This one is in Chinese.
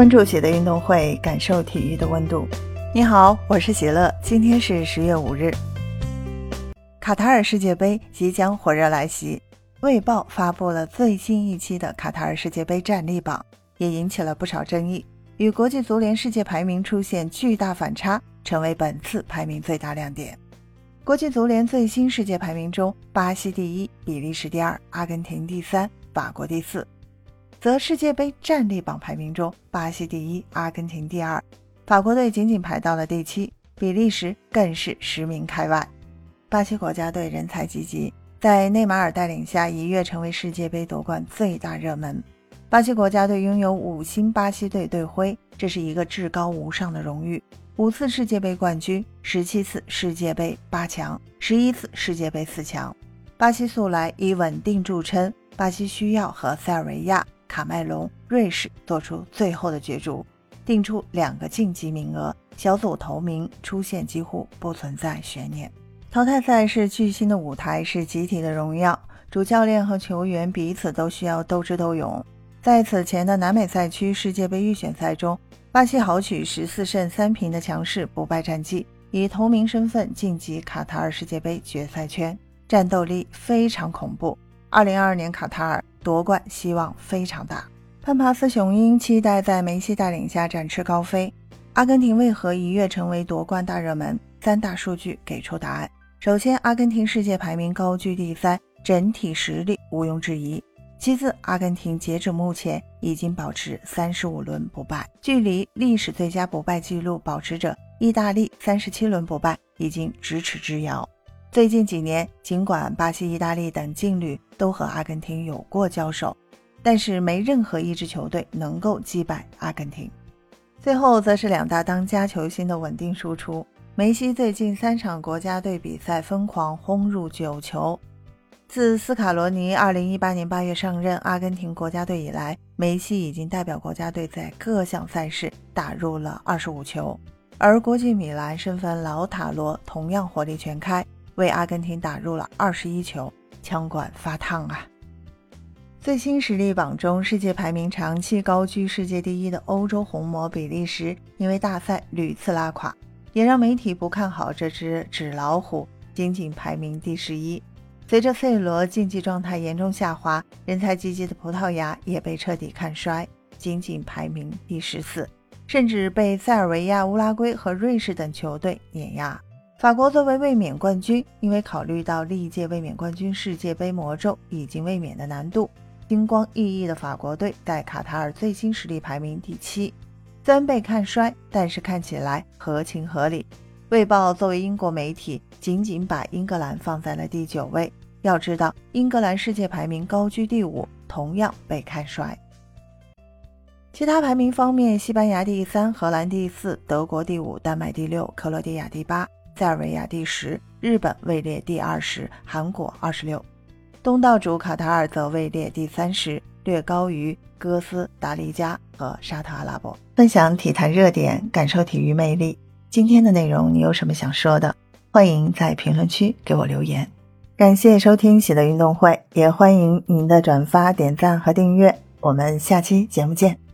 关注喜的运动会，感受体育的温度。你好，我是喜乐，今天是十月五日。卡塔尔世界杯即将火热来袭，卫报发布了最新一期的卡塔尔世界杯战力榜，也引起了不少争议。与国际足联世界排名出现巨大反差，成为本次排名最大亮点。国际足联最新世界排名中，巴西第一，比利时第二，阿根廷第三，法国第四。则世界杯战力榜排名中，巴西第一，阿根廷第二，法国队仅仅排到了第七，比利时更是十名开外。巴西国家队人才济济，在内马尔带领下一跃成为世界杯夺冠最大热门。巴西国家队拥有五星巴西队队徽，这是一个至高无上的荣誉。五次世界杯冠军，十七次世界杯八强，十一次世界杯四强。巴西素来以稳定著称，巴西需要和塞尔维亚。卡麦隆、瑞士做出最后的角逐，定出两个晋级名额，小组头名出现几乎不存在悬念。淘汰赛是巨星的舞台，是集体的荣耀，主教练和球员彼此都需要斗智斗勇。在此前的南美赛区世界杯预选赛中，巴西豪取十四胜三平的强势不败战绩，以头名身份晋级卡塔尔世界杯决赛圈，战斗力非常恐怖。二零二二年卡塔尔。夺冠希望非常大，潘帕斯雄鹰期待在梅西带领下展翅高飞。阿根廷为何一跃成为夺冠大热门？三大数据给出答案。首先，阿根廷世界排名高居第三，整体实力毋庸置疑。其次，阿根廷截止目前已经保持三十五轮不败，距离历史最佳不败纪录保持者意大利三十七轮不败已经咫尺之遥。最近几年，尽管巴西、意大利等劲旅都和阿根廷有过交手，但是没任何一支球队能够击败阿根廷。最后，则是两大当家球星的稳定输出。梅西最近三场国家队比赛疯狂轰入九球。自斯卡罗尼2018年8月上任阿根廷国家队以来，梅西已经代表国家队在各项赛事打入了25球。而国际米兰身份老塔罗同样火力全开。为阿根廷打入了二十一球，枪管发烫啊！最新实力榜中，世界排名长期高居世界第一的欧洲红魔比利时，因为大赛屡次拉垮，也让媒体不看好这只纸老虎，仅仅排名第十一。随着 C 罗竞技状态严重下滑，人才济济的葡萄牙也被彻底看衰，仅仅排名第十四，甚至被塞尔维亚、乌拉圭和瑞士等球队碾压。法国作为卫冕冠军，因为考虑到历届卫冕冠军世界杯魔咒已经卫冕的难度，星光熠熠的法国队在卡塔尔最新实力排名第七。虽然被看衰，但是看起来合情合理。卫报作为英国媒体，仅仅把英格兰放在了第九位。要知道，英格兰世界排名高居第五，同样被看衰。其他排名方面，西班牙第三，荷兰第四，德国第五，丹麦第六，克罗地亚第八。塞尔维亚第十，日本位列第二十，韩国二十六，东道主卡塔尔则位列第三十，略高于哥斯达黎加和沙特阿拉伯。分享体坛热点，感受体育魅力。今天的内容你有什么想说的？欢迎在评论区给我留言。感谢收听喜乐运动会，也欢迎您的转发、点赞和订阅。我们下期节目见。